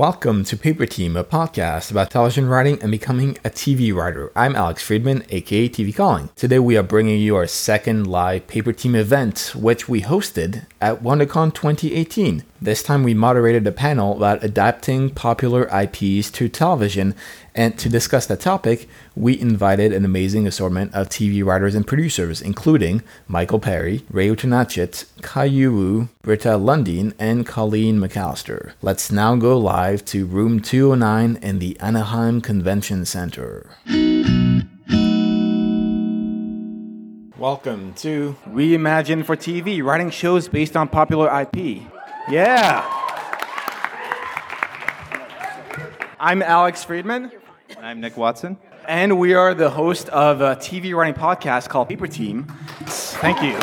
Welcome to Paper Team, a podcast about television writing and becoming a TV writer. I'm Alex Friedman, aka TV Calling. Today we are bringing you our second live Paper Team event, which we hosted at WonderCon 2018. This time we moderated a panel about adapting popular IPs to television, and to discuss that topic, we invited an amazing assortment of TV writers and producers, including Michael Perry, Ray Utarnachitt, Kai Wu, Britta Lundin, and Colleen McAllister. Let's now go live to room 209 in the Anaheim Convention Center. Welcome to Reimagine for TV, writing shows based on popular IP. Yeah. I'm Alex Friedman, I'm Nick Watson. and we are the host of a TV writing podcast called Paper Team. Thank you.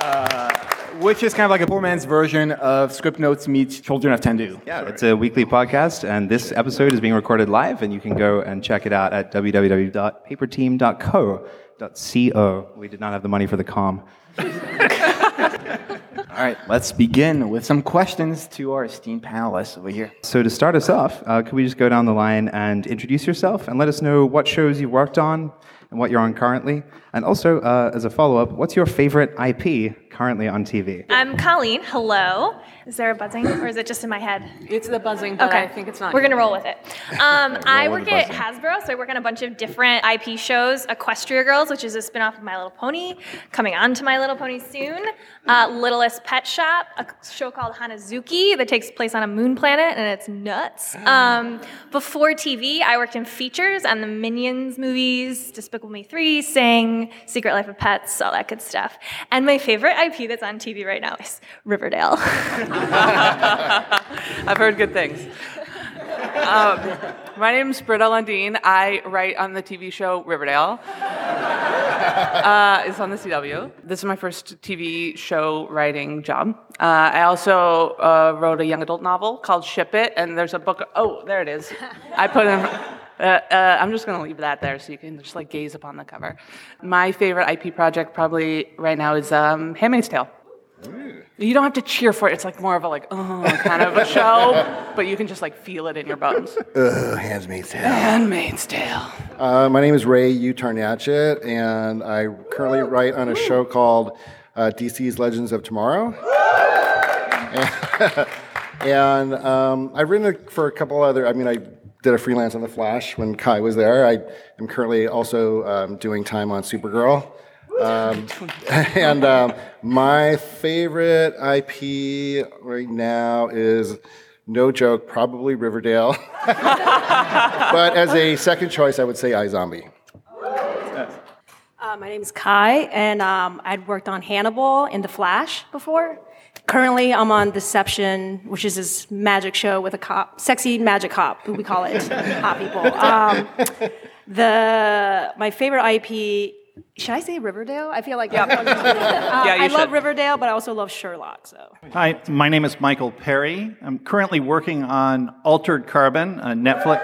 Uh, which is kind of like a poor man's version of Script Notes meets Children of Tendu. Yeah, it's a weekly podcast, and this episode is being recorded live, and you can go and check it out at www.paperteam.co.co. We did not have the money for the com. All right, let's begin with some questions to our esteemed panelists over here. So to start us off, uh, could we just go down the line and introduce yourself and let us know what shows you've worked on and what you're on currently? And also, uh, as a follow-up, what's your favorite IP currently on TV? I'm Colleen. Hello. Is there a buzzing or is it just in my head? It's the buzzing, but Okay. I think it's not. We're going to roll with it. Um, I work at. Hasbro, so I work on a bunch of different IP shows. Equestria Girls, which is a spin off of My Little Pony, coming on to My Little Pony soon. Uh, Littlest Pet Shop, a show called Hanazuki that takes place on a moon planet, and it's nuts. Um, before TV, I worked in features on the Minions movies, Despicable Me 3, Sing, Secret Life of Pets, all that good stuff. And my favorite IP that's on TV right now is Riverdale. I've heard good things. Um, my name's Britta Lundin. I write on the TV show Riverdale. Uh, it's on the CW. This is my first TV show writing job. Uh, I also uh, wrote a young adult novel called Ship It, and there's a book. Oh, there it is. I put in. Uh, uh, I'm just going to leave that there so you can just like gaze upon the cover. My favorite IP project probably right now is um, Handmaid's Tale. You don't have to cheer for it. It's like more of a like oh kind of a show, but you can just like feel it in your bones. Uh, Handmaid's Tale. Handmaid's Tale. Uh, my name is Ray Utarnachitt, and I currently write on a show called uh, DC's Legends of Tomorrow. and um, I've written it for a couple other. I mean, I did a freelance on The Flash when Kai was there. I am currently also um, doing time on Supergirl. Um, and um, my favorite IP right now is, no joke, probably Riverdale. but as a second choice, I would say iZombie. Uh, my name is Kai, and um, I'd worked on Hannibal in The Flash before. Currently, I'm on Deception, which is this magic show with a cop, sexy magic cop, who we call it, hot people. Um, the my favorite IP. Should I say Riverdale? I feel like Yeah. Uh, Yeah, you I love. Riverdale, but I also love Sherlock. So Hi, my name is Michael Perry. I'm currently working on Altered Carbon, a Netflix.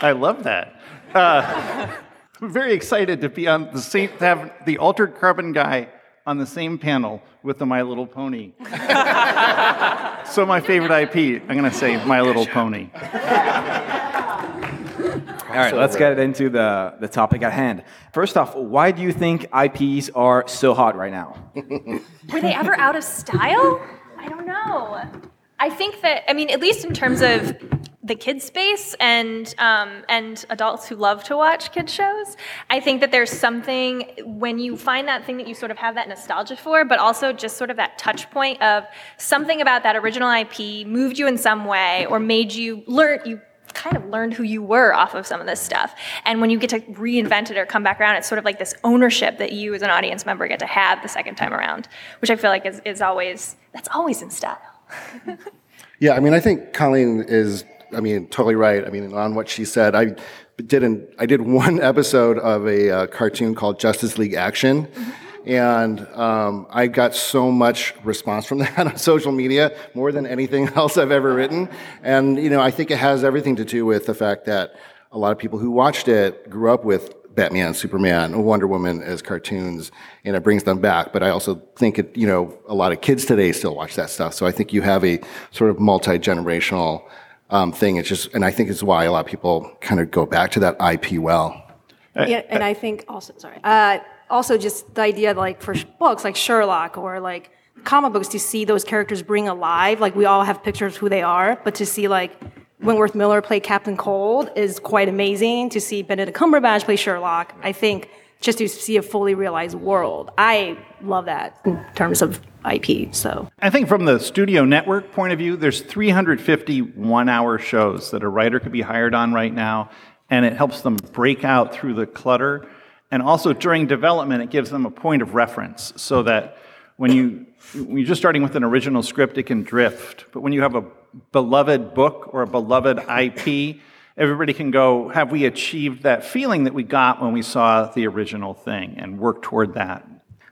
I love that. Uh, I'm very excited to be on the same, to have the Altered Carbon guy on the same panel with the My Little Pony. so my favorite IP, I'm going to say My Little Pony. All right, let's get into the, the topic at hand. First off, why do you think IPs are so hot right now? Were they ever out of style? I don't know. I think that I mean, at least in terms of the kid space and um, and adults who love to watch kid shows, I think that there's something when you find that thing that you sort of have that nostalgia for, but also just sort of that touch point of something about that original IP moved you in some way or made you learn you kind of learned who you were off of some of this stuff. And when you get to reinvent it or come back around, it's sort of like this ownership that you as an audience member get to have the second time around, which I feel like is, is always, that's always in style. Yeah, I mean, I think Colleen is, I mean, totally right. I mean, on what she said, I didn't, I did one episode of a uh, cartoon called Justice League Action. And um, I got so much response from that on social media, more than anything else I've ever written. And, you know, I think it has everything to do with the fact that a lot of people who watched it grew up with Batman, Superman, Wonder Woman as cartoons, and it brings them back. But I also think it, you know, a lot of kids today still watch that stuff. So I think you have a sort of multi generational um, thing. It's just, and I think it's why a lot of people kind of go back to that IP well. Yeah, and I think also, sorry, uh, also just the idea like for books like Sherlock or like comic books to see those characters bring alive. Like we all have pictures of who they are, but to see like Wentworth Miller play Captain Cold is quite amazing. To see Benedict Cumberbatch play Sherlock, I think just to see a fully realized world. I love that in terms of IP. So I think from the studio network point of view, there's 350 one hour shows that a writer could be hired on right now, and it helps them break out through the clutter. And also during development, it gives them a point of reference so that when, you, when you're just starting with an original script, it can drift. But when you have a beloved book or a beloved IP, everybody can go, have we achieved that feeling that we got when we saw the original thing and work toward that?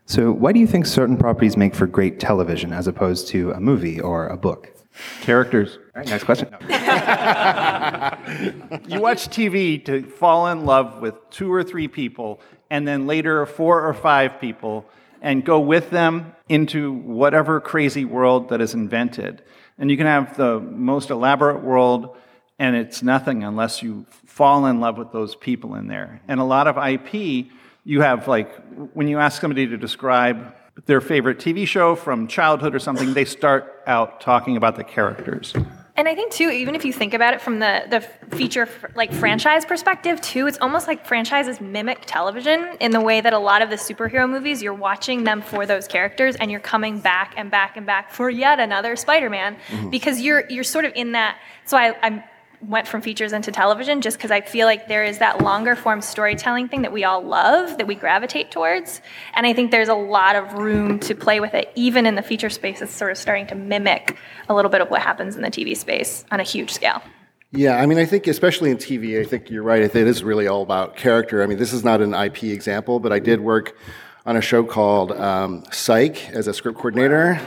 So, why do you think certain properties make for great television as opposed to a movie or a book? Characters. All right, next question. You watch TV to fall in love with two or three people, and then later four or five people, and go with them into whatever crazy world that is invented. And you can have the most elaborate world, and it's nothing unless you fall in love with those people in there. And a lot of IP, you have like, when you ask somebody to describe their favorite TV show from childhood or something, they start out talking about the characters. And I think too, even if you think about it from the the feature like franchise perspective too, it's almost like franchises mimic television in the way that a lot of the superhero movies, you're watching them for those characters, and you're coming back and back and back for yet another Spider-Man mm-hmm. because you're you're sort of in that. So I, I'm went from features into television just because I feel like there is that longer form storytelling thing that we all love, that we gravitate towards. And I think there's a lot of room to play with it, even in the feature space. It's sort of starting to mimic a little bit of what happens in the TV space on a huge scale. Yeah, I mean, I think especially in TV, I think you're right. It is really all about character. I mean, this is not an IP example, but I did work on a show called um, Psych as a script coordinator,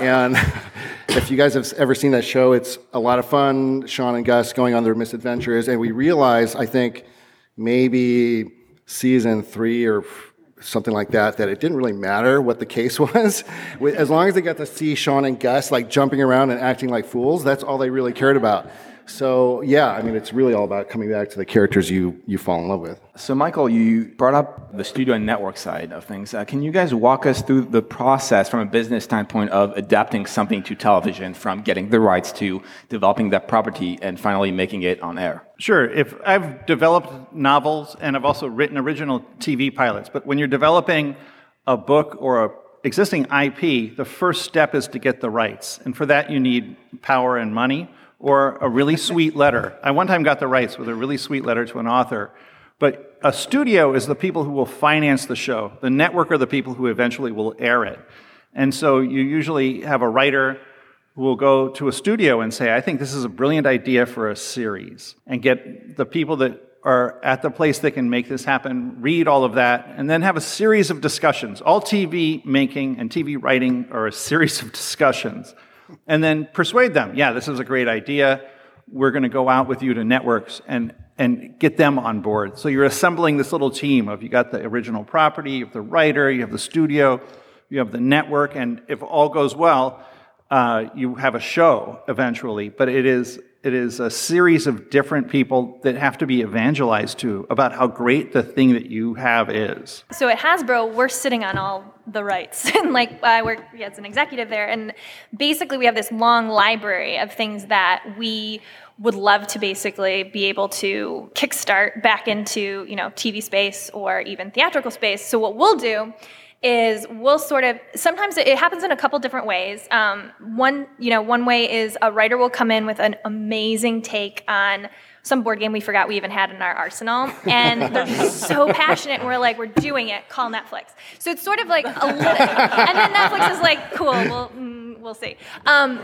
and if you guys have ever seen that show, it's a lot of fun. Sean and Gus going on their misadventures, and we realized, I think, maybe season three or something like that, that it didn't really matter what the case was. As long as they got to see Sean and Gus like jumping around and acting like fools, that's all they really cared about. So yeah, I mean, it's really all about coming back to the characters you you fall in love with. So, Michael, you brought up the studio and network side of things. Uh, can you guys walk us through the process from a business standpoint of adapting something to television, from getting the rights to developing that property and finally making it on air? Sure. If I've developed novels and I've also written original TV pilots, but when you're developing a book or a existing IP, the first step is to get the rights. And for that you need power and money or a really sweet letter. I one time got the rights with a really sweet letter to an author. But a studio is the people who will finance the show. The network are the people who eventually will air it. And so you usually have a writer who will go to a studio and say, I think this is a brilliant idea for a series, and get the people that are at the place that can make this happen, read all of that, and then have a series of discussions. All TV making and TV writing are a series of discussions. And then persuade them, yeah, this is a great idea. We're going to go out with you to networks and, and get them on board. So you're assembling this little team of you got the original property, you have the writer, you have the studio, you have the network, and if all goes well, uh, you have a show eventually. But it is it is a series of different people that have to be evangelized to about how great the thing that you have is. So at Hasbro, we're sitting on all the rights, and like I work yeah, as an executive there, and basically we have this long library of things that we would love to basically be able to kickstart back into you know TV space or even theatrical space. So what we'll do is we'll sort of sometimes it happens in a couple different ways. Um, one you know one way is a writer will come in with an amazing take on some board game we forgot we even had in our arsenal, and they're so passionate. And we're like, we're doing it. Call Netflix. So it's sort of like a little, and then Netflix is like, cool. We'll mm, we'll see. Um,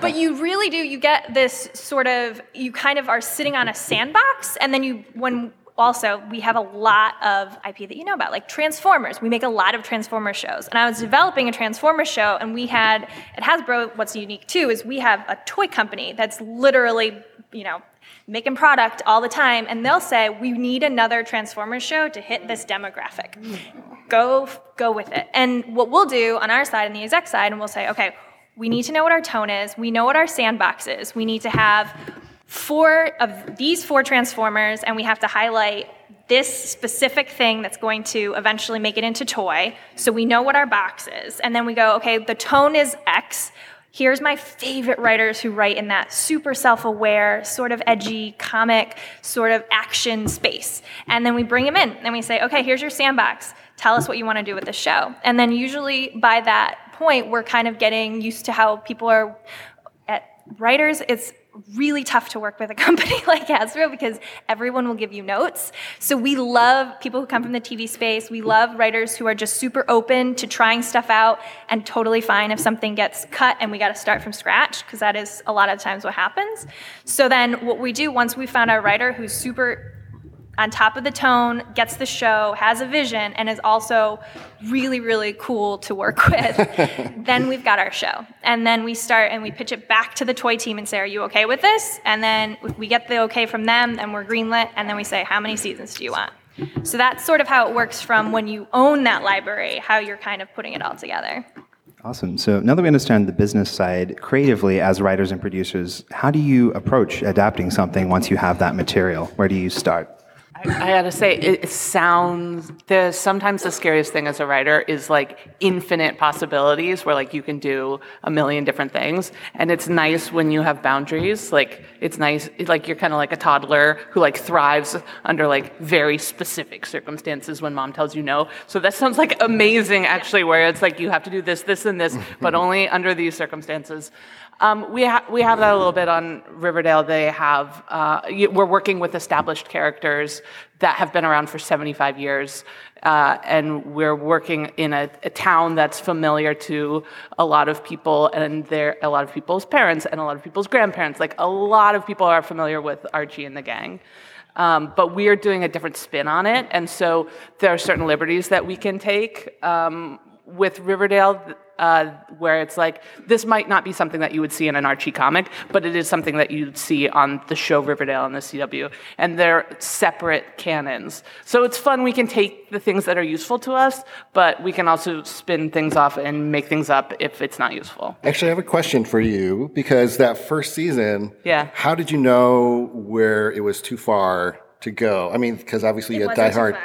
but you really do. You get this sort of. You kind of are sitting on a sandbox, and then you when also we have a lot of ip that you know about like transformers we make a lot of transformer shows and i was developing a transformer show and we had at hasbro what's unique too is we have a toy company that's literally you know making product all the time, and they'll say, "We need another Transformers show to hit this demographic. Go, go with it." And what we'll do on our side, and the exec side, and we'll say, "Okay, we need to know what our tone is. We know what our sandbox is. We need to have four of these four Transformers, and we have to highlight." This specific thing that's going to eventually make it into toy. So we know what our box is. And then we go, okay, the tone is X here's my favorite writers who write in that super self aware, sort of edgy comic, sort of action space. And then we bring them in and we say, okay, here's your sandbox. Tell us what you want to do with the show. And then usually by that point, we're kind of getting used to how people are at writers. It's really tough to work with a company like Hasbro because everyone will give you notes. So we love people who come from the TV space. We love writers who are just super open to trying stuff out and totally fine if something gets cut and we got to start from scratch because that is a lot of times what happens. So then what we do once we found our writer who's super on top of the tone, gets the show, has a vision, and is also really, really cool to work with, then we've got our show. And then we start and we pitch it back to the toy team and say, Are you okay with this? And then we get the okay from them, and we're greenlit, and then we say, How many seasons do you want? So that's sort of how it works from when you own that library, how you're kind of putting it all together. Awesome. So now that we understand the business side, creatively as writers and producers, how do you approach adapting something once you have that material? Where do you start? I gotta say, it, sounds. The sometimes the scariest thing as a writer is like infinite possibilities, where like you can do a million different things, and it's nice when you have boundaries. Like it's nice, like you're kind of like a toddler who like thrives under like very specific circumstances when mom tells you no. So that sounds like amazing, actually, where it's like you have to do this, this, and this, but only under these circumstances. Um, we, ha- we have that a little bit on Riverdale. They have, uh, we're working with established characters that have been around for 75 years. Uh, and we're working in a, a, town that's familiar to a lot of people and there a lot of people's parents and a lot of people's grandparents. Like a lot of people are familiar with Archie and the gang. Um, but we are doing a different spin on it, and so there are certain liberties that we can take. Um, with Riverdale, uh, where it's like this might not be something that you would see in an Archie comic, but it is something that you'd see on the show Riverdale and the CW, and they're separate canons. So it's fun. We can take the things that are useful to us, but we can also spin things off and make things up if it's not useful. Actually, I have a question for you because that first season, yeah, how did you know where it was too far to go? I mean, because obviously you had Die Hard.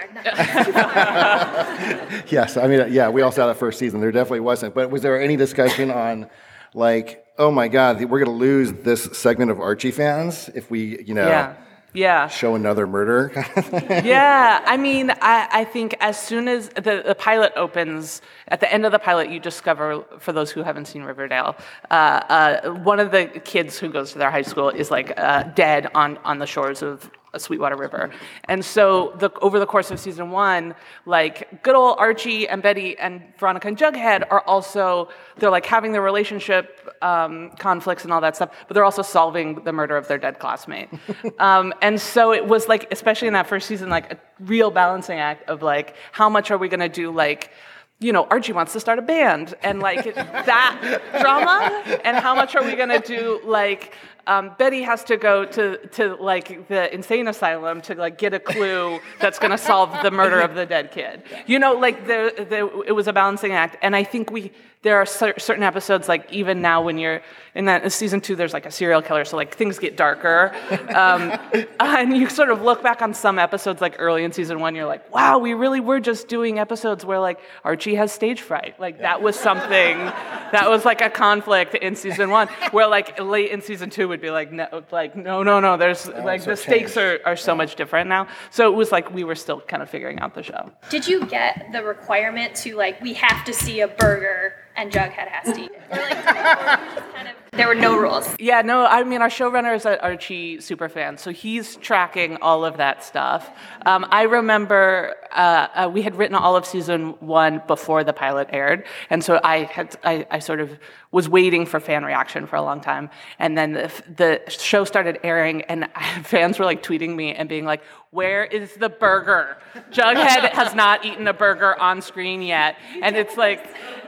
yes, I mean, yeah, we all saw that first season. There definitely wasn't. But was there any discussion on, like, oh my God, we're going to lose this segment of Archie fans if we, you know, yeah. Yeah. show another murder? yeah, I mean, I, I think as soon as the, the pilot opens, at the end of the pilot, you discover, for those who haven't seen Riverdale, uh, uh, one of the kids who goes to their high school is like uh, dead on, on the shores of Sweetwater River. And so the, over the course of season one, like good old Archie and Betty and Veronica and Jughead are also, they're like having their relationship um, conflicts and all that stuff, but they're also solving the murder of their dead classmate. um, and so it was like, especially in that first season, like a real balancing act of like, how much are we gonna do like, you know, Archie wants to start a band and like that drama, and how much are we gonna do like um, Betty has to go to, to like the insane asylum to like get a clue that's going to solve the murder of the dead kid. You know, like the, the, it was a balancing act, and I think we there are certain episodes like even now when you're in that in season two there's like a serial killer so like things get darker. Um, and you sort of look back on some episodes like early in season one you're like wow we really were just doing episodes where like archie has stage fright. Like that was something that was like a conflict in season one where like late in season two would be like no like no no no there's oh, like so the stakes are, are so much different now. So it was like we were still kind of figuring out the show. Did you get the requirement to like we have to see a burger and Jughead has to eat it. Like, kind of, there were no rules. Yeah, no, I mean, our showrunner is an Archie super fan, so he's tracking all of that stuff. Um, I remember uh, uh, we had written all of season one before the pilot aired, and so I had I, I, sort of was waiting for fan reaction for a long time, and then the, the show started airing, and fans were like tweeting me and being like, "Where is the burger? Jughead has not eaten a burger on screen yet," and it's like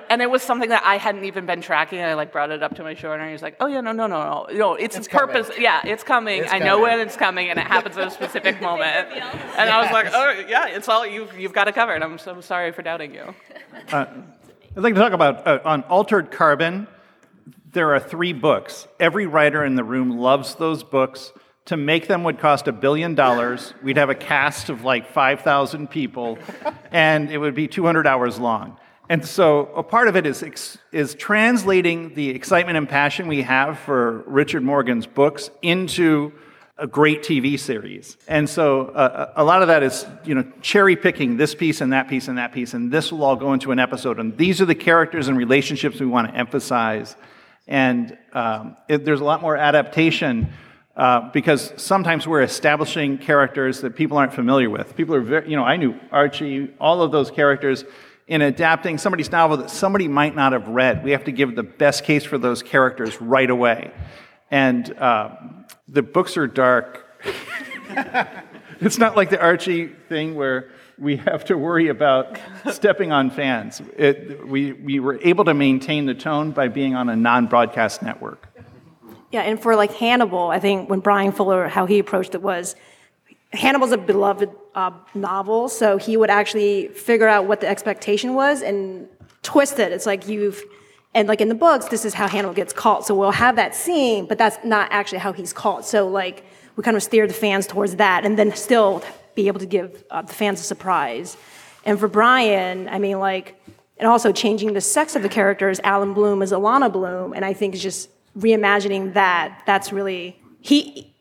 and it was something that I hadn't even been tracking. I like brought it up to my showrunner. and He's like, "Oh yeah, no, no, no, no, no. It's, It's purpose. coming. Yeah, it's coming. It's I know coming." when it's coming, and it happens at a specific moment." And I was like, "Oh yeah, it's all you've you've got it covered. I'm so sorry for doubting you." I'd like to talk about uh, on Altered Carbon. There are three books. Every writer in the room loves those books. To make them would cost a billion dollars. We'd have a cast of like 5,000 people, and it would be 200 hours long. And so a part of it is, is translating the excitement and passion we have for Richard Morgan's books into a great TV series. And so uh, a lot of that is, you know, cherry picking this piece and that piece and that piece, and this will all go into an episode. And these are the characters and relationships we want to emphasize. And um, it, there's a lot more adaptation uh, because sometimes we're establishing characters that people aren't familiar with. People are very, you know, I knew Archie, all of those characters. In adapting somebody's novel that somebody might not have read, we have to give the best case for those characters right away. And uh, the books are dark. it's not like the Archie thing where we have to worry about stepping on fans. It, we, we were able to maintain the tone by being on a non broadcast network. Yeah, and for like Hannibal, I think when Bryan Fuller, how he approached it was Hannibal's a beloved uh, novel, so he would actually figure out what the expectation was and twist it. It's like you've, and like in the books, this is how Hannibal gets caught. So we'll have that scene, but that's not actually how he's caught. So like we kind of steer the fans towards that, and then still be able to give uh, the fans a surprise. And for Bryan, I mean, like, and also changing the sex of the characters. Alan Bloom is Alana Bloom, and I think it's just reimagining that. That's really he.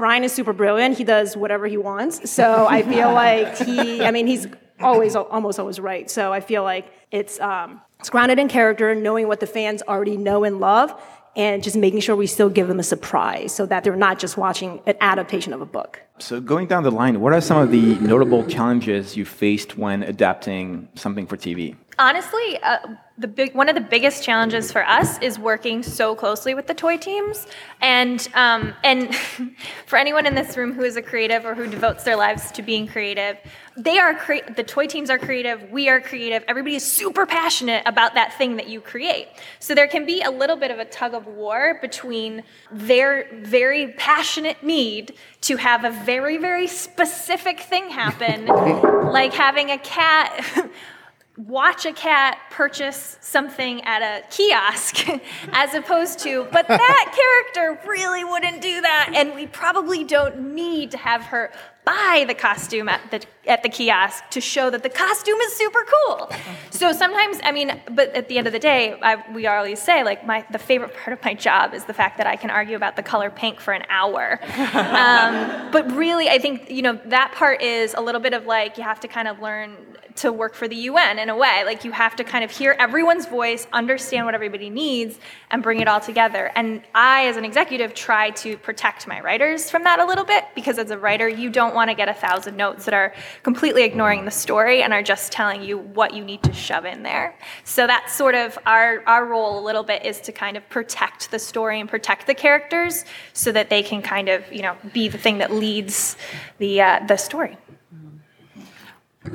Bryan is super brilliant. He does whatever he wants. So I feel like he. I mean, he's always almost always right. So I feel like it's um, it's grounded in character, knowing what the fans already know and love, and just making sure we still give them a surprise, so that they're not just watching an adaptation of a book. So going down the line, what are some of the notable challenges you faced when adapting something for TV? Honestly, uh, the big one of the biggest challenges for us is working so closely with the toy teams, and um, and for anyone in this room who is a creative or who devotes their lives to being creative, they are cre- the toy teams are creative. We are creative. Everybody is super passionate about that thing that you create. So there can be a little bit of a tug of war between their very passionate need to have a very very specific thing happen, like having a cat. watch a cat purchase something at a kiosk as opposed to but that character really wouldn't do that. And we probably don't need to have her buy the costume at the at the kiosk to show that the costume is super cool so sometimes i mean but at the end of the day I, we always say like my the favorite part of my job is the fact that i can argue about the color pink for an hour um, but really i think you know that part is a little bit of like you have to kind of learn to work for the UN in a way. Like you have to kind of hear everyone's voice, understand what everybody needs, and bring it all together. And I, as an executive, try to protect my writers from that a little bit because as a writer, you don't want to get a thousand notes that are completely ignoring the story and are just telling you what you need to shove in there. So that's sort of our, our role a little bit is to kind of protect the story and protect the characters so that they can kind of, you know, be the thing that leads the, uh, the story.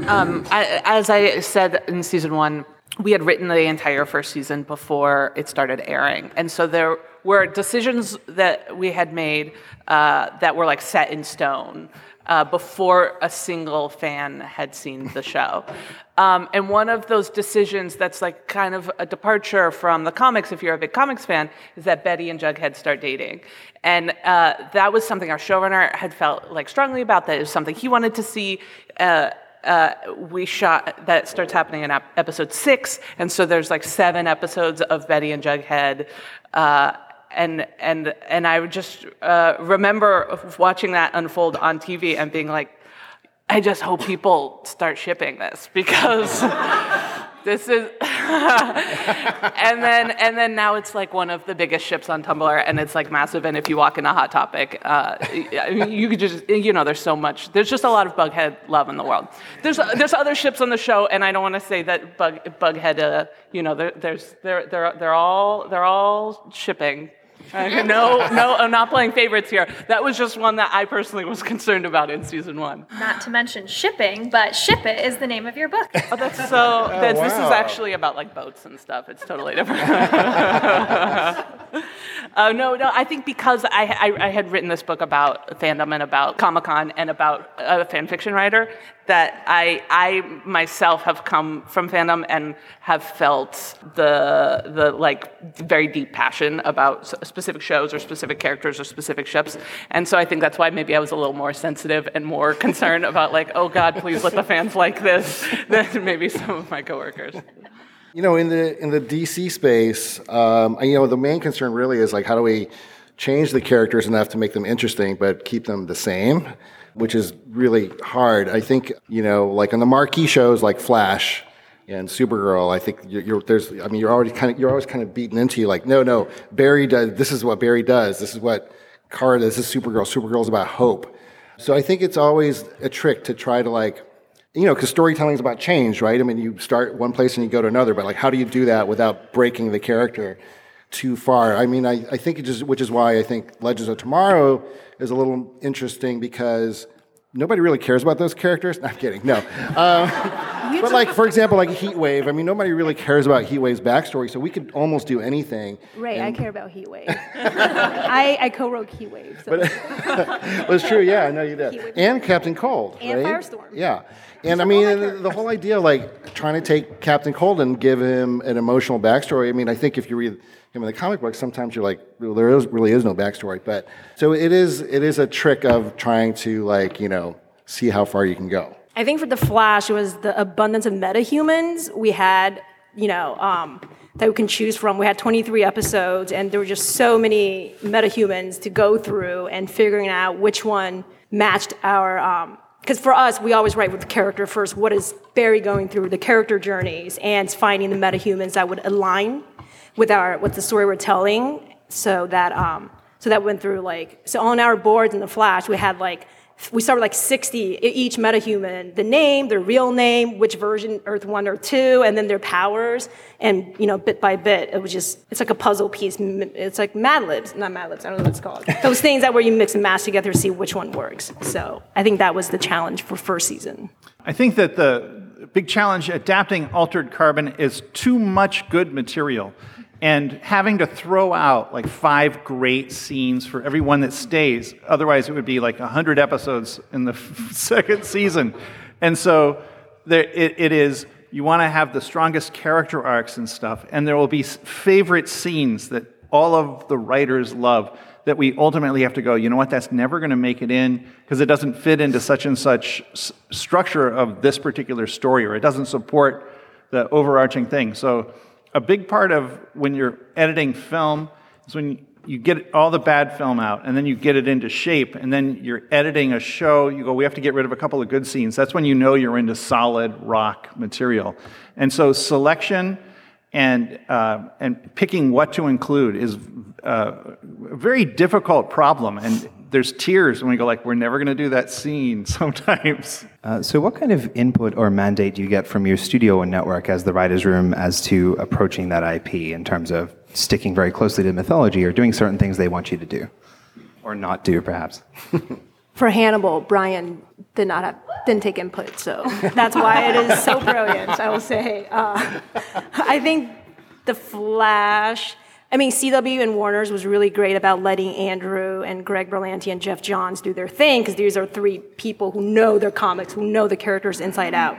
Um, I, as I said in season one, we had written the entire first season before it started airing, and so there were decisions that we had made uh, that were like set in stone uh, before a single fan had seen the show. Um, and one of those decisions that's like kind of a departure from the comics, if you're a big comics fan, is that Betty and Jughead start dating. And uh, that was something our showrunner had felt like strongly about. That it was something he wanted to see. Uh, uh, we shot that starts happening in ep- episode six, and so there's like seven episodes of Betty and Jughead. Uh, and and and I just uh, remember watching that unfold on TV and being like, I just hope people start shipping this because this is. and then and then now it's like one of the biggest ships on Tumblr, and it's like massive. And if you walk in a hot topic, uh, you could just you know there's so much. There's just a lot of Bughead love in the world. There's there's other ships on the show, and I don't want to say that Bug Bughead. Uh, you know, there, there's they're they're they're all they're all shipping no, no, I'm not playing favorites here. That was just one that I personally was concerned about in season one. Not to mention shipping, but Ship It is the name of your book. Oh, that's so. that's, This is actually about like boats and stuff. It's totally different. uh, no, no. I think because I, I, I had written this book about fandom and about Comic Con and about a fan fiction writer, that I I myself have come from fandom and have felt the the like very deep passion about specific shows or specific characters or specific ships, and so I think that's why maybe I was a little more sensitive and more concerned about like, oh God, please let the fans like this than maybe some of my coworkers. You know, in the in the DC space, um, you know, the main concern really is like how do we change the characters enough to make them interesting, but keep them the same, which is really hard. I think you know, like on the marquee shows like Flash and Supergirl, I think you're, you're there's, I mean, you're already kind of you're always kind of beaten into you. like, no, no, Barry does. This is what Barry does. This is what Kara. This is Supergirl. Supergirl's about hope. So I think it's always a trick to try to like you know, because storytelling is about change, right? I mean, you start one place and you go to another, but like, how do you do that without breaking the character too far? I mean, I, I think it just, which is why I think Legends of Tomorrow is a little interesting because nobody really cares about those characters. No, I'm kidding. No. Um, but like, for example, like Heat Wave, I mean, nobody really cares about Heat Wave's backstory, so we could almost do anything. Ray, I care about Heat Wave. I, I co-wrote Heat Wave. So. Well, it's true, yeah, I know you did. Heat Wave. And Captain Cold, And right? Firestorm. Yeah. And I mean, the, the whole idea, of like trying to take Captain Cold and give him an emotional backstory. I mean, I think if you read him in the comic book, sometimes you're like, well, there is, really is no backstory. But so it is, it is a trick of trying to like, you know, see how far you can go. I think for the Flash, it was the abundance of metahumans we had, you know, um, that we can choose from. We had 23 episodes, and there were just so many metahumans to go through and figuring out which one matched our. Because for us, we always write with the character first. What is Barry going through? The character journeys and finding the metahumans that would align with our with the story we're telling. So that um, so that went through like so on our boards in the Flash, we had like we started like 60 e- each metahuman the name their real name which version earth 1 or 2 and then their powers and you know bit by bit it was just it's like a puzzle piece it's like mad libs not mad libs i don't know what it's called those things that where you mix and match together to see which one works so i think that was the challenge for first season I think that the big challenge adapting altered carbon is too much good material and having to throw out like five great scenes for every one that stays. Otherwise, it would be like 100 episodes in the second season. And so there, it, it is, you want to have the strongest character arcs and stuff, and there will be favorite scenes that all of the writers love that we ultimately have to go, you know what, that's never going to make it in because it doesn't fit into such and such s- structure of this particular story or it doesn't support the overarching thing. So, a big part of when you're editing film is when you get all the bad film out and then you get it into shape and then you're editing a show you go we have to get rid of a couple of good scenes that's when you know you're into solid rock material and so selection and, uh, and picking what to include is uh, a very difficult problem. And there's tears when we go like, we're never going to do that scene sometimes. Uh, so, what kind of input or mandate do you get from your studio and network as the writers' room as to approaching that IP in terms of sticking very closely to mythology or doing certain things they want you to do, or not do, perhaps? for hannibal bryan did not have didn't take input so that's why it is so brilliant i will say uh, i think the flash i mean cw and warner's was really great about letting andrew and greg berlanti and geoff johns do their thing because these are three people who know their comics who know the characters inside out.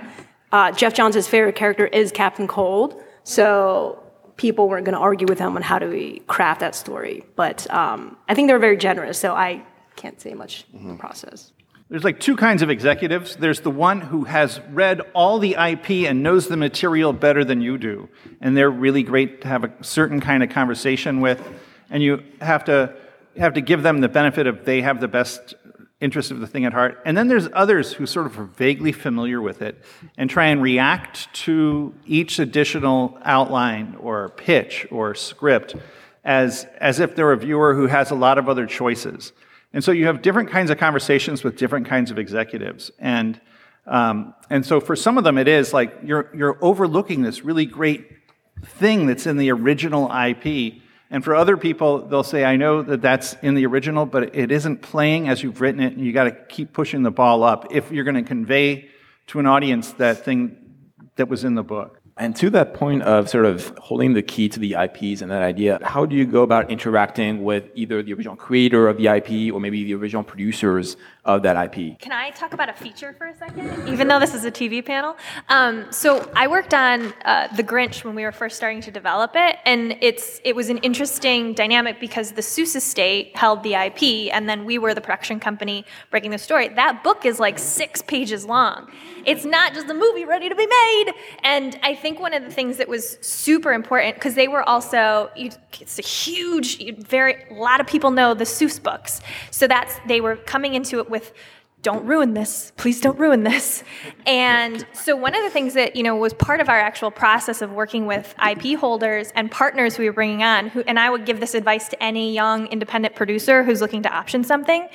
Uh, geoff johns' favorite character is captain cold so people weren't going to argue with him on how do we craft that story. But um, i think they were very generous so i can't say much in the process There's like two kinds of executives. There's the one who has read all the IP and knows the material better than you do, and they're really great to have a certain kind of conversation with, and you have to you have to give them the benefit of they have the best interest of the thing at heart. And then there's others who sort of are vaguely familiar with it and try and react to each additional outline or pitch or script as as if they're a viewer who has a lot of other choices. And so you have different kinds of conversations with different kinds of executives. And, um, and so for some of them, it is like you're, you're overlooking this really great thing that's in the original IP, And for other people, they'll say, I know that that's in the original, but it isn't playing as you've written it, and you got to keep pushing the ball up if you're going to convey to an audience that thing that was in the book. And to that point of sort of holding the key to the IPs and that idea, how do you go about interacting with either the original creator of the IP or maybe the original producers of that IP? Can I talk about a feature for a second? Even though this is a TV panel. Um, so I worked on uh, The Grinch when we were first starting to develop it, and it's it was an interesting dynamic because the Seuss estate held the IP, and then we were the production company breaking the story. That book is like six pages long. It's not just a movie ready to be made. And I think one of the things that was super important because they were also it's a huge, very a lot of people know the Seuss books, so that's they were coming into it with don't ruin this. Please don't ruin this. And so one of the things that you know was part of our actual process of working with ip holders and partners we were bringing on who and i would give this advice to any young independent producer who's looking to option something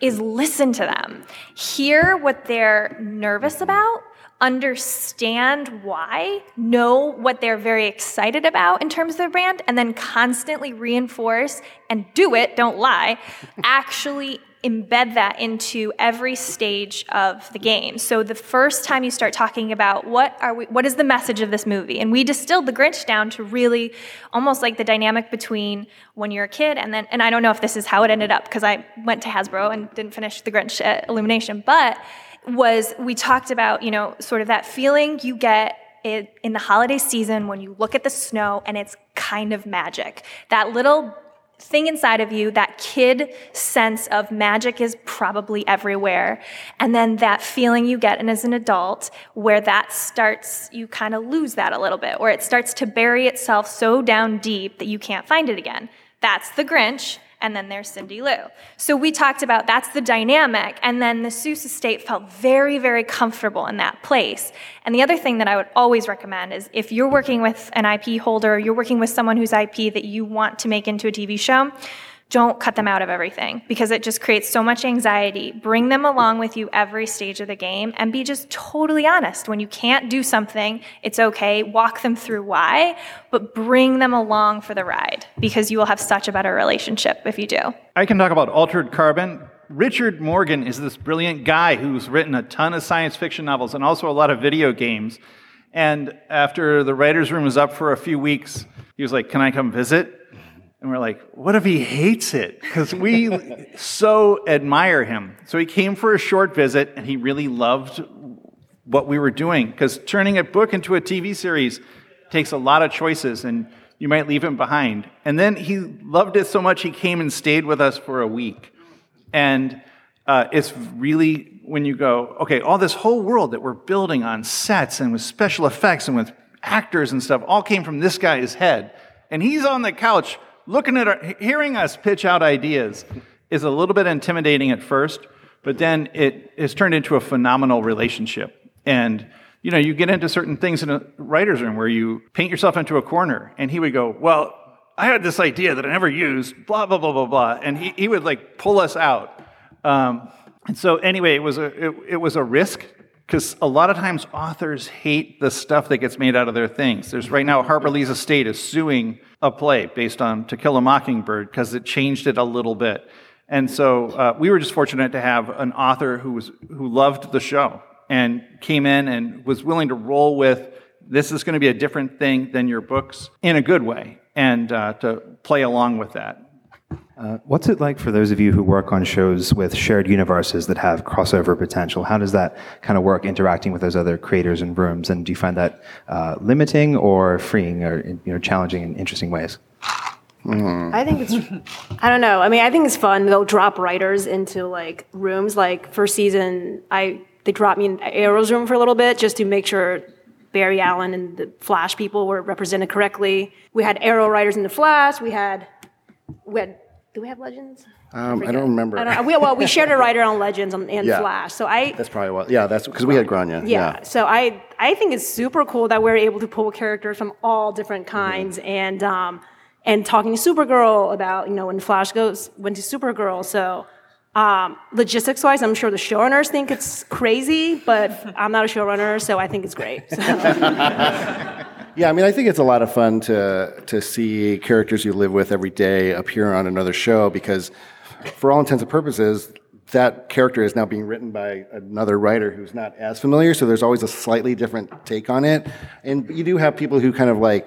is listen to them. Hear what they're nervous about understand why, know what they're very excited about in terms of their brand, and then constantly reinforce and do it, don't lie, actually embed that into every stage of the game. So the first time you start talking about what are we what is the message of this movie? And we distilled the Grinch down to really almost like the dynamic between when you're a kid and then and I don't know if this is how it ended up because I went to Hasbro and didn't finish the Grinch at Illumination, but was we talked about, you know, sort of that feeling you get it, in the holiday season when you look at the snow and it's kind of magic. That little thing inside of you, that kid sense of magic is probably everywhere. And then that feeling you get and as an adult where that starts, you kind of lose that a little bit, where it starts to bury itself so down deep that you can't find it again. That's the Grinch and then there's Cindy Lou. So we talked about that's the dynamic, and then the Seuss estate felt very, very comfortable in that place. And the other thing that I would always recommend is if you're working with an IP holder, you're working with someone whose IP that you want to make into a TV show, don't cut them out of everything because it just creates so much anxiety. Bring them along with you every stage of the game and be just totally honest. When you can't do something, it's okay. Walk them through why, but bring them along for the ride because you will have such a better relationship if you do. I can talk about altered carbon. Richard Morgan is this brilliant guy who's written a ton of science fiction novels and also a lot of video games. And after the writer's room was up for a few weeks, he was like, Can I come visit? And we're like, what if he hates it? Because we so admire him. So he came for a short visit and he really loved what we were doing. Because turning a book into a TV series takes a lot of choices and you might leave him behind. And then he loved it so much he came and stayed with us for a week. And uh, it's really when you go, okay, all this whole world that we're building on sets and with special effects and with actors and stuff all came from this guy's head. And he's on the couch looking at our, hearing us pitch out ideas is a little bit intimidating at first, but then it is turned into a phenomenal relationship. And you know, you get into certain things in a writer's room where you paint yourself into a corner, and he would go, Well, I had this idea that I never used, blah, blah, blah, blah, blah. And he, he would like pull us out. Um, and so, anyway, it was a, it, it was a risk because a lot of times authors hate the stuff that gets made out of their things. There's right now, Harper Lee's estate is suing a play based on To Kill a Mockingbird because it changed it a little bit. And so uh, we were just fortunate to have an author who, was, who loved the show and came in and was willing to roll with this is going to be a different thing than your books in a good way and uh, to play along with that. Uh, what's it like for those of you who work on shows with shared universes that have crossover potential? How does that kind of work interacting with those other creators and rooms? And do you find that uh, limiting or freeing or you know, challenging in interesting ways? Mm. I think it's, I don't know. I mean, I think it's fun. They'll drop writers into like rooms. Like first season, I they dropped me in Arrow's room for a little bit just to make sure Barry Allen and the Flash people were represented correctly. We had Arrow writers in the Flash. We had we had do we have legends? Um, I don't remember. I don't, we, well, we shared a writer on Legends and yeah. Flash, so I. That's probably what. Yeah, that's because we had Grainne. Yeah, yeah, So I, I think it's super cool that we're able to pull characters from all different mm-hmm. kinds mm-hmm. and, um, and talking to Supergirl about you know when Flash goes went to Supergirl. So um, logistics wise, I'm sure the showrunners think it's crazy, but I'm not a showrunner, so I think it's great. So. Yeah, I mean, I think it's a lot of fun to to see characters you live with every day appear on another show because, for all intents and purposes, that character is now being written by another writer who's not as familiar. So there's always a slightly different take on it, and you do have people who kind of like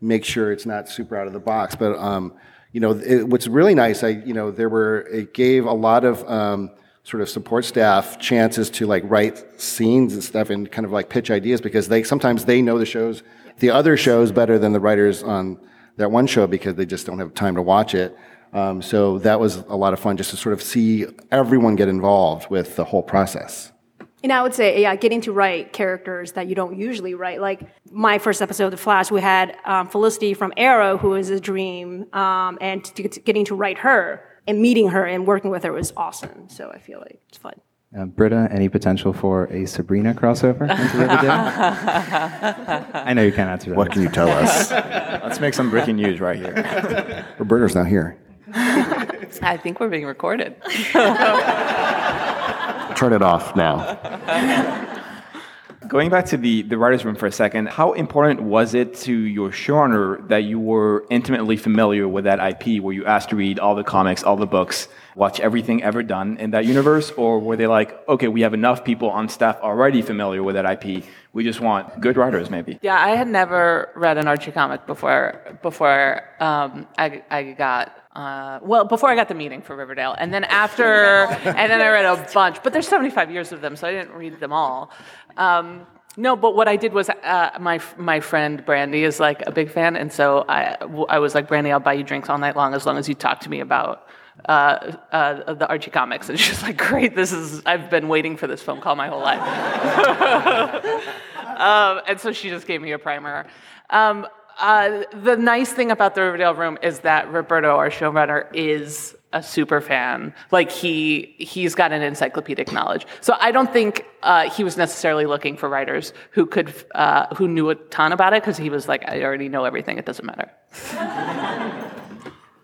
make sure it's not super out of the box. But um, you know, it, what's really nice, I you know, there were it gave a lot of um, sort of support staff chances to like write scenes and stuff and kind of like pitch ideas because they sometimes they know the shows, the other shows better than the writers on that one show because they just don't have time to watch it. Um, so that was a lot of fun just to sort of see everyone get involved with the whole process. And I would say, yeah, getting to write characters that you don't usually write. Like my first episode of The Flash, we had um, Felicity from Arrow, who is a dream, um, and to, to getting to write her and meeting her and working with her was awesome. So I feel like it's fun. Uh, Britta, any potential for a Sabrina crossover? I know you can't answer that. What can you tell us? Let's make some breaking news right here. Roberto's not here. I think we're being recorded. Turn it off now. Going back to the, the writer's room for a second, how important was it to your showrunner that you were intimately familiar with that IP? Were you asked to read all the comics, all the books, watch everything ever done in that universe? Or were they like, okay, we have enough people on staff already familiar with that IP. We just want good writers, maybe? Yeah, I had never read an Archie comic before before um, I, I got uh, well, before I got the meeting for Riverdale, and then after, and then I read a bunch. But there's 75 years of them, so I didn't read them all. Um, no, but what I did was uh, my my friend Brandy is like a big fan, and so I I was like Brandy, I'll buy you drinks all night long as long as you talk to me about uh, uh, the Archie comics. And she's like, great, this is I've been waiting for this phone call my whole life. um, and so she just gave me a primer. Um, uh, the nice thing about the Riverdale room is that Roberto, our showrunner, is a super fan. Like he he's got an encyclopedic knowledge. So I don't think uh, he was necessarily looking for writers who could uh, who knew a ton about it because he was like, I already know everything. It doesn't matter.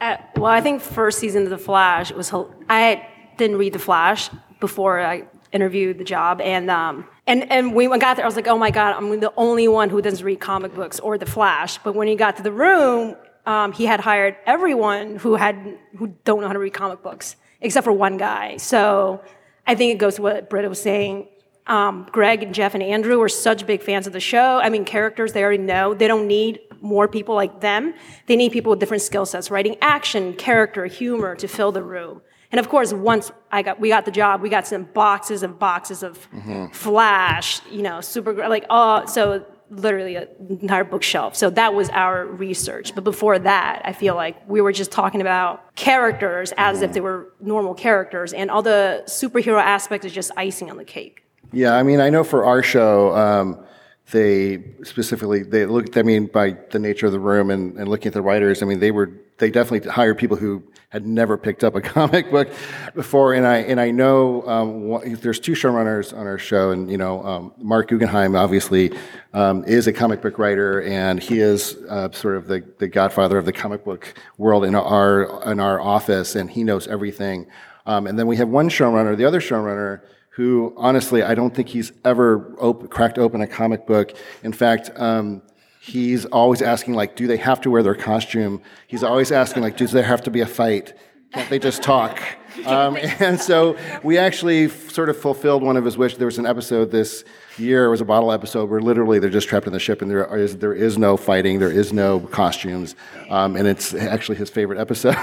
Uh, well, I think first season of The Flash was. I didn't read The Flash before I interviewed the job, and um, and and when we got there, I was like, oh my god, I'm the only one who doesn't read comic books or The Flash. But when he got to the room, um, he had hired everyone who had who don't know how to read comic books, except for one guy. So I think it goes to what Britta was saying. Um, Greg and Geoff and Andrew are such big fans of the show. I mean, characters they already know. They don't need more people like them. They need people with different skill sets, writing action, character, humor to fill the room. And of course, once I got, we got the job, we got some boxes and boxes of mm-hmm. Flash, you know, super, like, oh, so literally an entire bookshelf. So that was our research. But before that, I feel like we were just talking about characters as mm-hmm. if they were normal characters, and all the superhero aspect is just icing on the cake. Yeah, I mean, I know for our show, um, they specifically they looked. I mean, by the nature of the room and, and looking at the writers, I mean, they were they definitely hired people who had never picked up a comic book before. And I and I know um, there's two showrunners on our show, and you know, um, Marc Guggenheim obviously um, is a comic book writer, and he is uh, sort of the, the godfather of the comic book world in our in our office, and he knows everything. Um, and then we have one showrunner, the other showrunner who honestly, I don't think he's ever op- cracked open a comic book. In fact, um, he's always asking, like, do they have to wear their costume? He's always asking, like, does there have to be a fight? Can't they just talk? Um, and so we actually f- sort of fulfilled one of his wishes. There was an episode this year, it was a bottle episode, where literally they're just trapped in the ship and there is, there is no fighting, there is no costumes, um, and it's actually his favorite episode.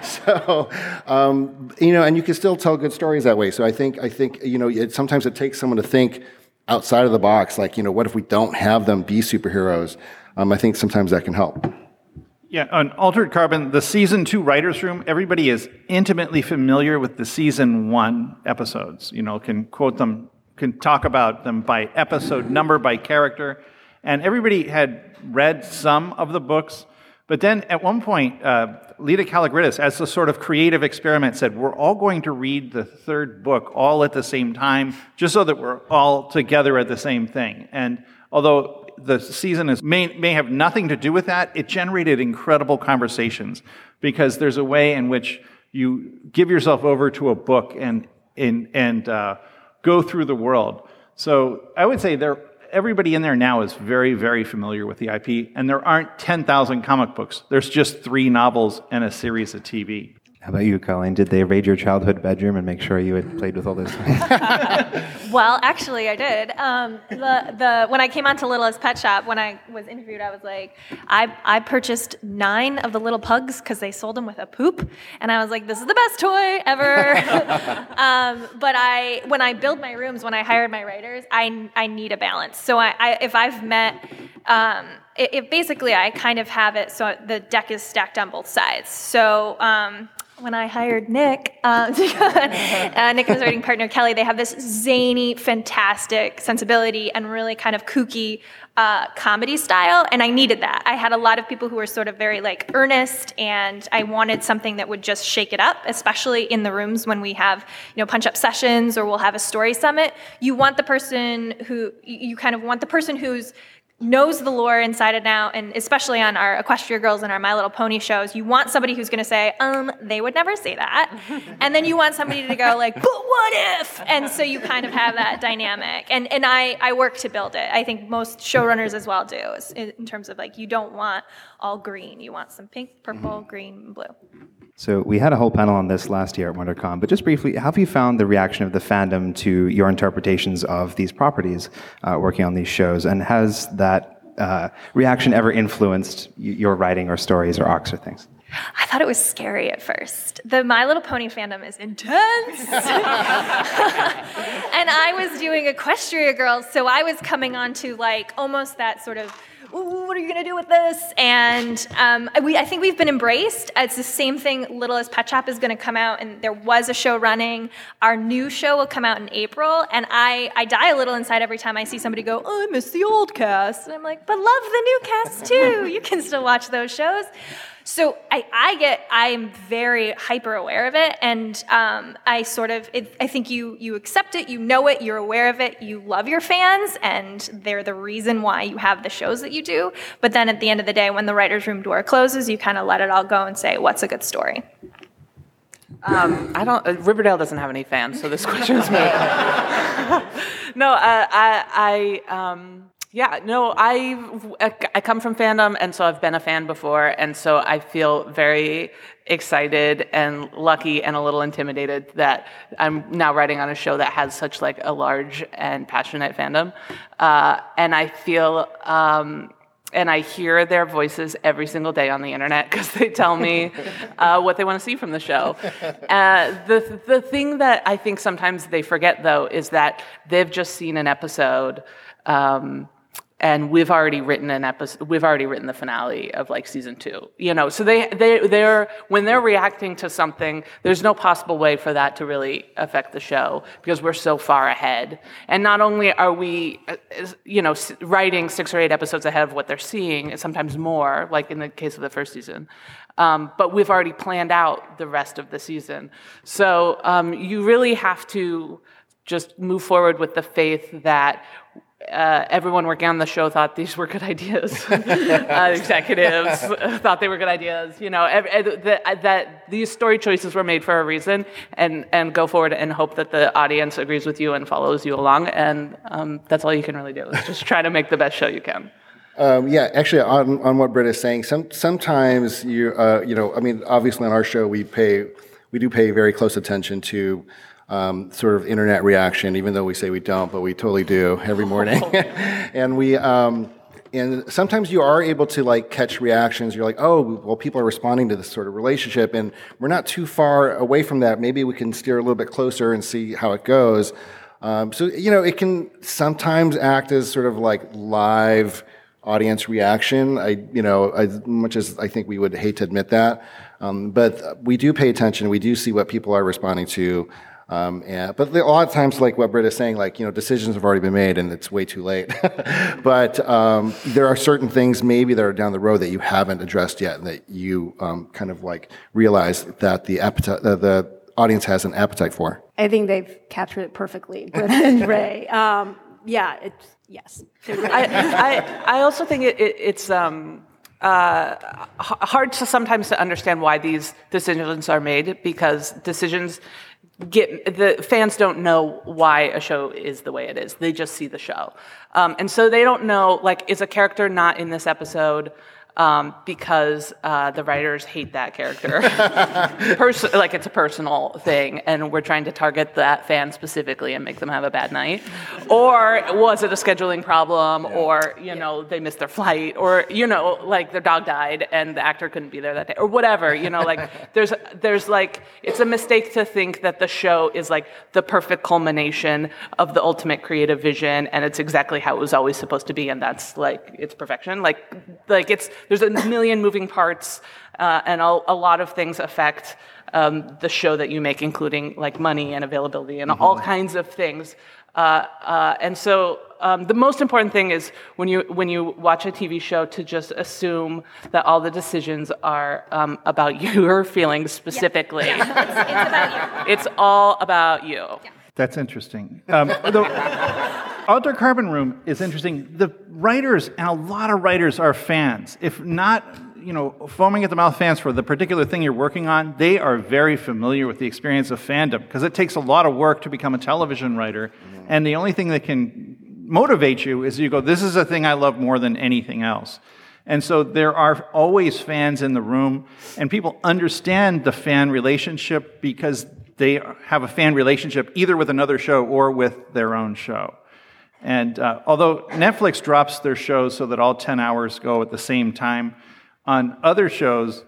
so, um, you know, and you can still tell good stories that way. So I think, I think you know, it, sometimes it takes someone to think outside of the box, like, you know, what if we don't have them be superheroes? Um, I think sometimes that can help. Yeah, on Altered Carbon, the season two writers' room, everybody is intimately familiar with the season one episodes. You know, can quote them, can talk about them by episode number, by character. And everybody had read some of the books. But then at one point, uh, Laeta Kalogridis, as a sort of creative experiment, said, We're all going to read the third book all at the same time, just so that we're all together at the same thing. And although the season is, may, may have nothing to do with that, it generated incredible conversations because there's a way in which you give yourself over to a book and, and, and uh, go through the world. So I would say there, everybody in there now is very, very familiar with the IP, and there aren't 10,000 comic books. There's just three novels and a series of TV. How about you, Colleen? Did they raid your childhood bedroom and make sure you had played with all those things? Well, actually, I did. Um, the, the, when I came onto Littlest Pet Shop, when I was interviewed, I was like, I, I purchased nine of the little pugs because they sold them with a poop. And I was like, this is the best toy ever. um, but I, when I build my rooms, when I hired my writers, I, I need a balance. So I, I if I've met, um, it, it basically, I kind of have it so the deck is stacked on both sides. So, um, when I hired Nick, uh, uh, Nick and his writing partner Kelly, they have this zany, fantastic sensibility and really kind of kooky uh, comedy style, and I needed that. I had a lot of people who were sort of very like earnest, and I wanted something that would just shake it up, especially in the rooms when we have you know punch up sessions or we'll have a story summit. You want the person who you kind of want the person who's knows the lore inside and out, and especially on our Equestria Girls and our My Little Pony shows, you want somebody who's going to say, um, they would never say that. and then you want somebody to go like, but what if? And so you kind of have that dynamic. And, and I, I work to build it. I think most showrunners as well do, in terms of like, you don't want all green. You want some pink, purple, mm-hmm. green, and blue. So we had a whole panel on this last year at WonderCon, but just briefly, how have you found the reaction of the fandom to your interpretations of these properties uh, working on these shows, and has that uh, reaction ever influenced your writing or stories or arcs or things? I thought it was scary at first. The My Little Pony fandom is intense. and I was doing Equestria Girls, so I was coming on to like almost that sort of what are you going to do with this? And um, we, I think we've been embraced. It's the same thing. Littlest Pet Shop is going to come out, and there was a show running. Our new show will come out in April, and I, I die a little inside every time I see somebody go, oh, I miss the old cast. And I'm like, but love the new cast too. You can still watch those shows. So I, I get, I'm very hyper aware of it, and um, I sort of, it, I think you you accept it, you know it, you're aware of it, you love your fans, and they're the reason why you have the shows that you do. But then at the end of the day, when the writers' room door closes, you kind of let it all go and say, what's a good story? Um, I don't. Uh, Riverdale doesn't have any fans, so this question is me. no, uh, I, I um, yeah, no, I I come from fandom, and so I've been a fan before, and so I feel very excited and lucky and a little intimidated that I'm now writing on a show that has such like a large and passionate fandom, uh, and I feel. Um, and I hear their voices every single day on the internet because they tell me uh, what they want to see from the show. Uh, the the thing that I think sometimes they forget though is that they've just seen an episode. Um, and we've already written an episode we've already written the finale of like season two you know? So they they they're when they're reacting to something there's no possible way for that to really affect the show because we're so far ahead. And not only are we uh, you know writing six or eight episodes ahead of what they're seeing sometimes more like in the case of the first season um, but we've already planned out the rest of the season. So um, you really have to just move forward with the faith that uh, everyone working on the show thought these were good ideas. uh, executives thought they were good ideas. You know, that, that these story choices were made for a reason, and and go forward and hope that the audience agrees with you and follows you along. And um, that's all you can really do is just try to make the best show you can. Um, yeah, actually, on, on what Britt is saying, some, sometimes you uh, you know, I mean, obviously on our show we pay we do pay very close attention to um, sort of internet reaction, even though we say we don't, but we totally do every morning. and we, um, and sometimes you are able to like catch reactions. You're like, oh, well, people are responding to this sort of relationship, and we're not too far away from that. Maybe we can steer a little bit closer and see how it goes. Um, so you know, it can sometimes act as sort of like live audience reaction. I, you know, as much as I think we would hate to admit that, um, but we do pay attention. We do see what people are responding to. Um, and, but a lot of times, like what Britt is saying, like, you know, decisions have already been made and it's way too late. but um, there are certain things maybe that are down the road that you haven't addressed yet and that you um, kind of like realize that the appetite, uh, the audience has an appetite for. I think they've captured it perfectly, Britt and Ray. Um, yeah, it's, yes. I, I, I, also think it, it, it's, um, uh, hard to sometimes to understand why these decisions are made because decisions get the fans don't know why a show is the way it is. They just see the show, um, and so they don't know like is a character not in this episode um, because uh, the writers hate that character. Pers- like it's a personal thing, and we're trying to target that fan specifically and make them have a bad night. Or was it a scheduling problem, or you know they missed their flight, or you know like their dog died and the actor couldn't be there that day, or whatever. You know like there's there's like it's a mistake to think that the show is like the perfect culmination of the ultimate creative vision, and it's exactly how it was always supposed to be, and that's like it's perfection. Like like it's there's a million moving parts, uh, and a, a, lot of things affect um, the show that you make, including like money and availability and mm-hmm. all kinds of things. Uh, uh, and so um, the most important thing is when you when you watch a TV show to just assume that all the decisions are um, about your feelings specifically. Yeah. yeah. It's, it's, about you. It's all about you. Yeah. That's interesting. Um, Altered Carbon Room is interesting. The writers, and a lot of writers are fans. If not, you know, foaming at the mouth fans for the particular thing you're working on, they are very familiar with the experience of fandom because it takes a lot of work to become a television writer. Mm-hmm. And the only thing that can motivate you is you go, this is a thing I love more than anything else. And so there are always fans in the room, and people understand the fan relationship because they have a fan relationship either with another show or with their own show. And uh, although Netflix drops their shows so that all 10 hours go at the same time, on other shows,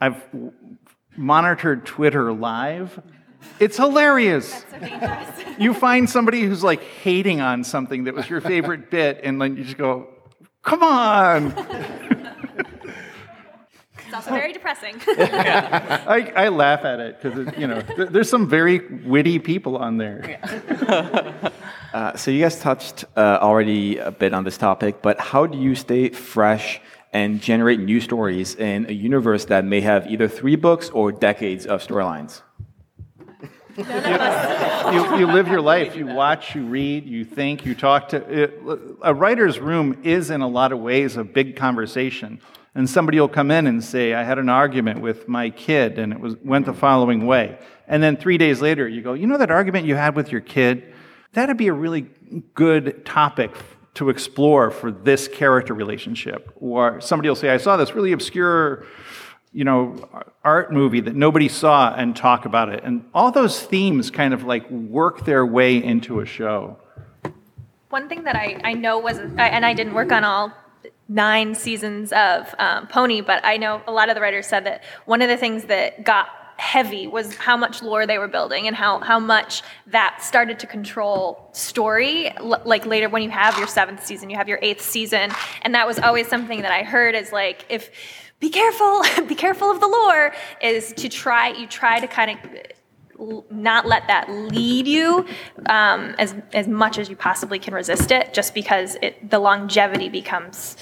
I've monitored Twitter live. It's hilarious. You find somebody who's like hating on something that was your favorite bit, and then you just go, come on. It's also very depressing. I, I, laugh at it because you know th- there's some very witty people on there. uh, so you guys touched uh, already a bit on this topic, but how do you stay fresh and generate new stories in a universe that may have either three books or decades of storylines? you, you, you, live your life. You watch, you read, you think, you talk to. It, a writer's room is, in a lot of ways, a big conversation and somebody will come in and say, I had an argument with my kid and it was, went the following way. And then three days later, you go, You know that argument you had with your kid? That'd be a really good topic to explore for this character relationship. Or somebody will say, I saw this really obscure you know, art movie that nobody saw and talk about it. And all those themes kind of like work their way into a show. One thing that I, I know was, and I didn't work on all nine seasons of um, Pony, but I know a lot of the writers said that one of the things that got heavy was how much lore they were building and how, how much that started to control story L- like later when you have your seventh season you have your eighth season and that was always something that i heard is like if be careful be careful of the lore is to try you try to kind of not let that lead you um, as as much as you possibly can resist it, just because it the longevity becomes.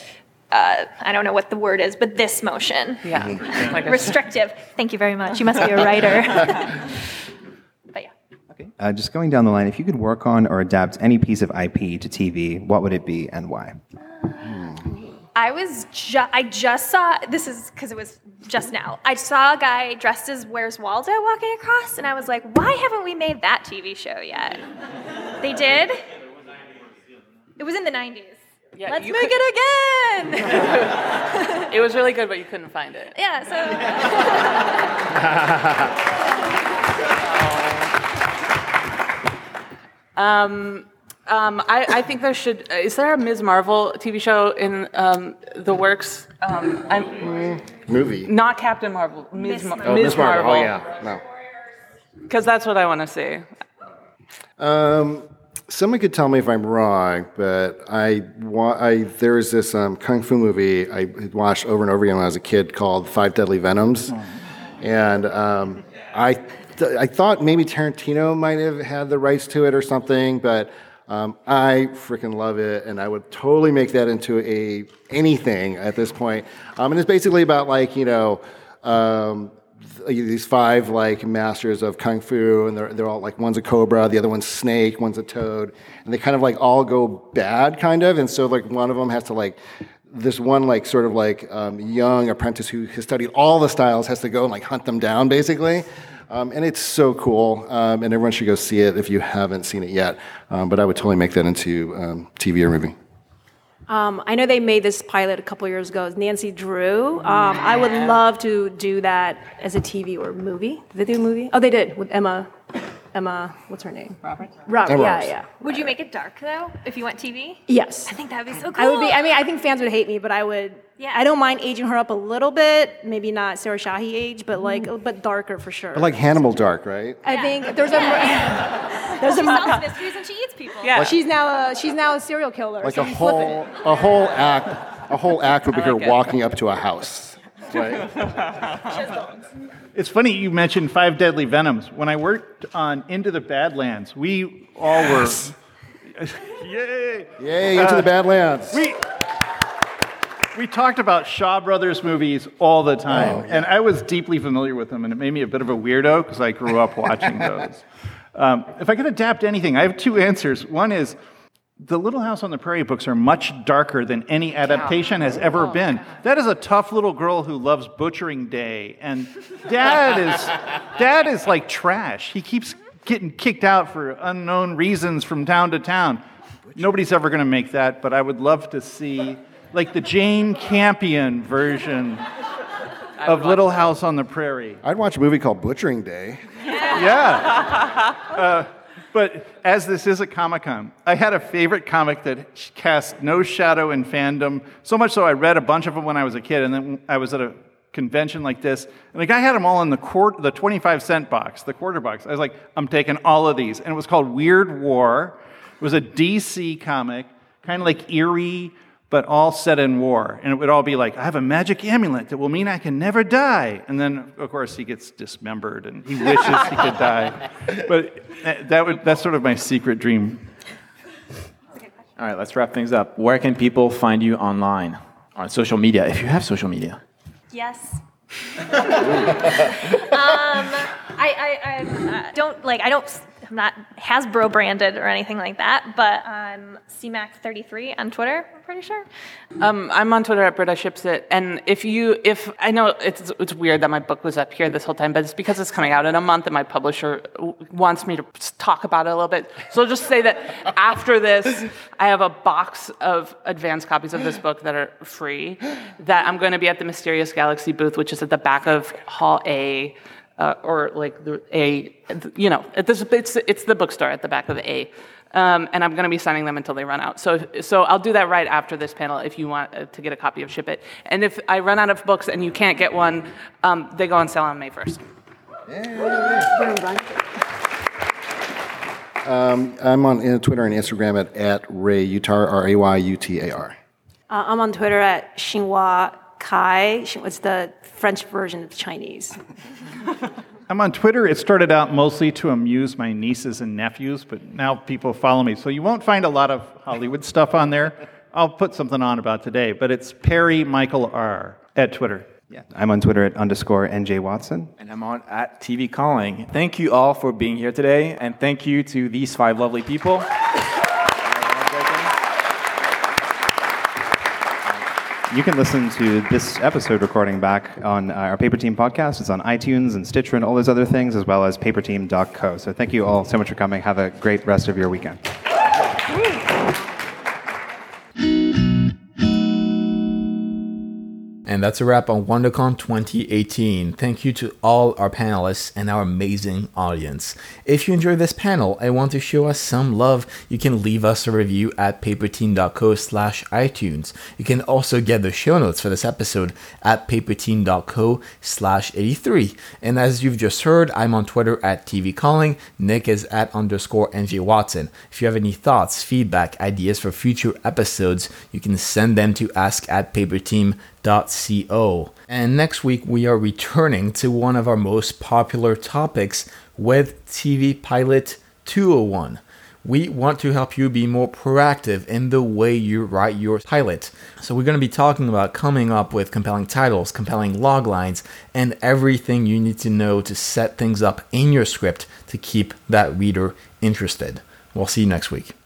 Uh, I don't know what the word is, but this motion. Yeah. Mm-hmm. like Restrictive. Thank you very much. You must be a writer. but yeah. Okay. Uh, just going down the line, if you could work on or adapt any piece of IP to TV, what would it be and why? I was just I just saw this is because it was just now. I saw a guy dressed as Where's Waldo walking across, and I was like, why haven't we made that TV show yet? they did. It was in the '90s. Yeah, Let's make could... it again. it was really good, but you couldn't find it. Yeah. So. um, um, I, I, think there should. Is there a Ms. Marvel TV show in um, the works? Um, mm, movie. Not Captain Marvel. Ms. Mar- oh, Ms. Marvel. Marvel. Oh yeah, no. Because that's what I want to see. Um, someone could tell me if I'm wrong, but I, I this um, kung fu movie I watched over and over again when I was a kid called Five Deadly Venoms, and um, I, th- I thought maybe Tarantino might have had the rights to it or something, but um, I freaking love it, and I would totally make that into a anything at this point. Um, and it's basically about like you know um, these five like masters of kung fu, and they're they're all like one's a cobra, the other one's snake, one's a toad, and they kind of like all go bad, kind of. And so like one of them has to like this one like sort of like um, young apprentice who has studied all the styles has to go and like hunt them down basically. Um, and it's so cool, um, and everyone should go see it if you haven't seen it yet. Um, but I would totally make that into um, TV or movie. Um, I know they made this pilot a couple years ago. Nancy Drew. Um, I would love to do that as a TV or movie. Did they do a movie? Oh, they did with Emma. Emma, what's her name? Roberts. Robert. Emma Yeah, Roberts. yeah. Would you make it dark though if you went TV? Yes. I think that would be so cool. I would be. I mean, I think fans would hate me, but I would. Yeah. I don't mind aging her up a little bit. Maybe not Sarah Shahi age, but like, but darker for sure. But like Hannibal Dark, right? I think there's a. there's she a. sells mysteries and she eats people. Yeah. She's now a. She's now a serial killer. Like so a whole it. a whole act a whole act would be her like it. walking up to a house. Right? It's funny you mentioned Five Deadly Venoms. When I worked on Into the Badlands, we all were. Yay! Yay, into the uh, Badlands. We, we talked about Shaw Brothers movies all the time, Oh, yeah. and I was deeply familiar with them, and it made me a bit of a weirdo because I grew up watching those. Um, if I could adapt anything, I have two answers. One is the Little House on the Prairie books are much darker than any adaptation has ever been. That is a tough little girl who loves butchering day, and dad is dad is like trash. He keeps getting kicked out for unknown reasons from town to town. Nobody's ever going to make that, but I would love to see like the Jane Campion version of Little House on the Prairie. I'd watch a movie called Butchering Day. Yeah. Uh, but as this is a Comic Con, I had a favorite comic that cast no shadow in fandom. So much so I read a bunch of them when I was a kid, and then I was at a convention like this, and the guy had them all in the quart- the 25 cent box, the quarter box. I was like, I'm taking all of these. And it was called Weird War. It was a DC comic, kind of like eerie, but all set in war. And it would all be like, I have a magic amulet that will mean I can never die. And then, of course, he gets dismembered and he wishes he could die. But that- that would, that's sort of my secret dream. All right, let's wrap things up. Where can people find you online? On social media, if you have social media. Yes. um, I, I, I uh, don't like. I don't. Not Hasbro branded or anything like that. But I'm CMAC33 on Twitter. I'm pretty sure. Um, I'm on Twitter at Britta Ships It, and if you, if I know it's it's weird that my book was up here this whole time, but it's because it's coming out in a month, and my publisher wants me to talk about it a little bit. So I'll just say that after this, I have a box of advanced copies of this book that are free. That I'm going to be at the Mysterious Galaxy booth, which is at the back of Hall A. Uh, or like the A, you know, it- this- it's, it's the bookstore at the back of the A. Um, and I'm going to be signing them until they run out. So, so I'll do that right after this panel if you want uh, to get a copy of Ship It. And if I run out of books and you can't get one, um, they go on sale on May 1st. I'm on uh, Twitter and Instagram at, at Ray Utar, R A Y U T A R. Uh, I'm on Twitter at Xinhua Kai. Xin- It's the French version of Chinese. I'm on Twitter. It started out mostly to amuse my nieces and nephews, but now people follow me. So you won't find a lot of Hollywood stuff on there. I'll put something on about today, but it's Perry Michael R at Twitter. Yeah. I'm on Twitter at underscore NJ Watson. And I'm on at TV Calling. Thank you all for being here today, and thank you to these five lovely people. You can listen to this episode recording back on uh, our Paper Team podcast. It's on iTunes and Stitcher and all those other things, as well as paperteam.co. So thank you all so much for coming. Have a great rest of your weekend. And that's a wrap on WonderCon 2018. Thank you to all our panelists and our amazing audience. If you enjoyed this panel and want to show us some love, you can leave us a review at paperteam.co slash iTunes. You can also get the show notes for this episode at paperteam.co slash 83. And as you've just heard, I'm on Twitter at TV Calling. Nick is at underscore NJ Watson. If you have any thoughts, feedback, ideas for future episodes, you can send them to ask at paperteam.co. And next week, we are returning to one of our most popular topics with TV Pilot 201. We want to help you be more proactive in the way you write your pilot. So, we're going to be talking about coming up with compelling titles, compelling log lines, and everything you need to know to set things up in your script to keep that reader interested. We'll see you next week.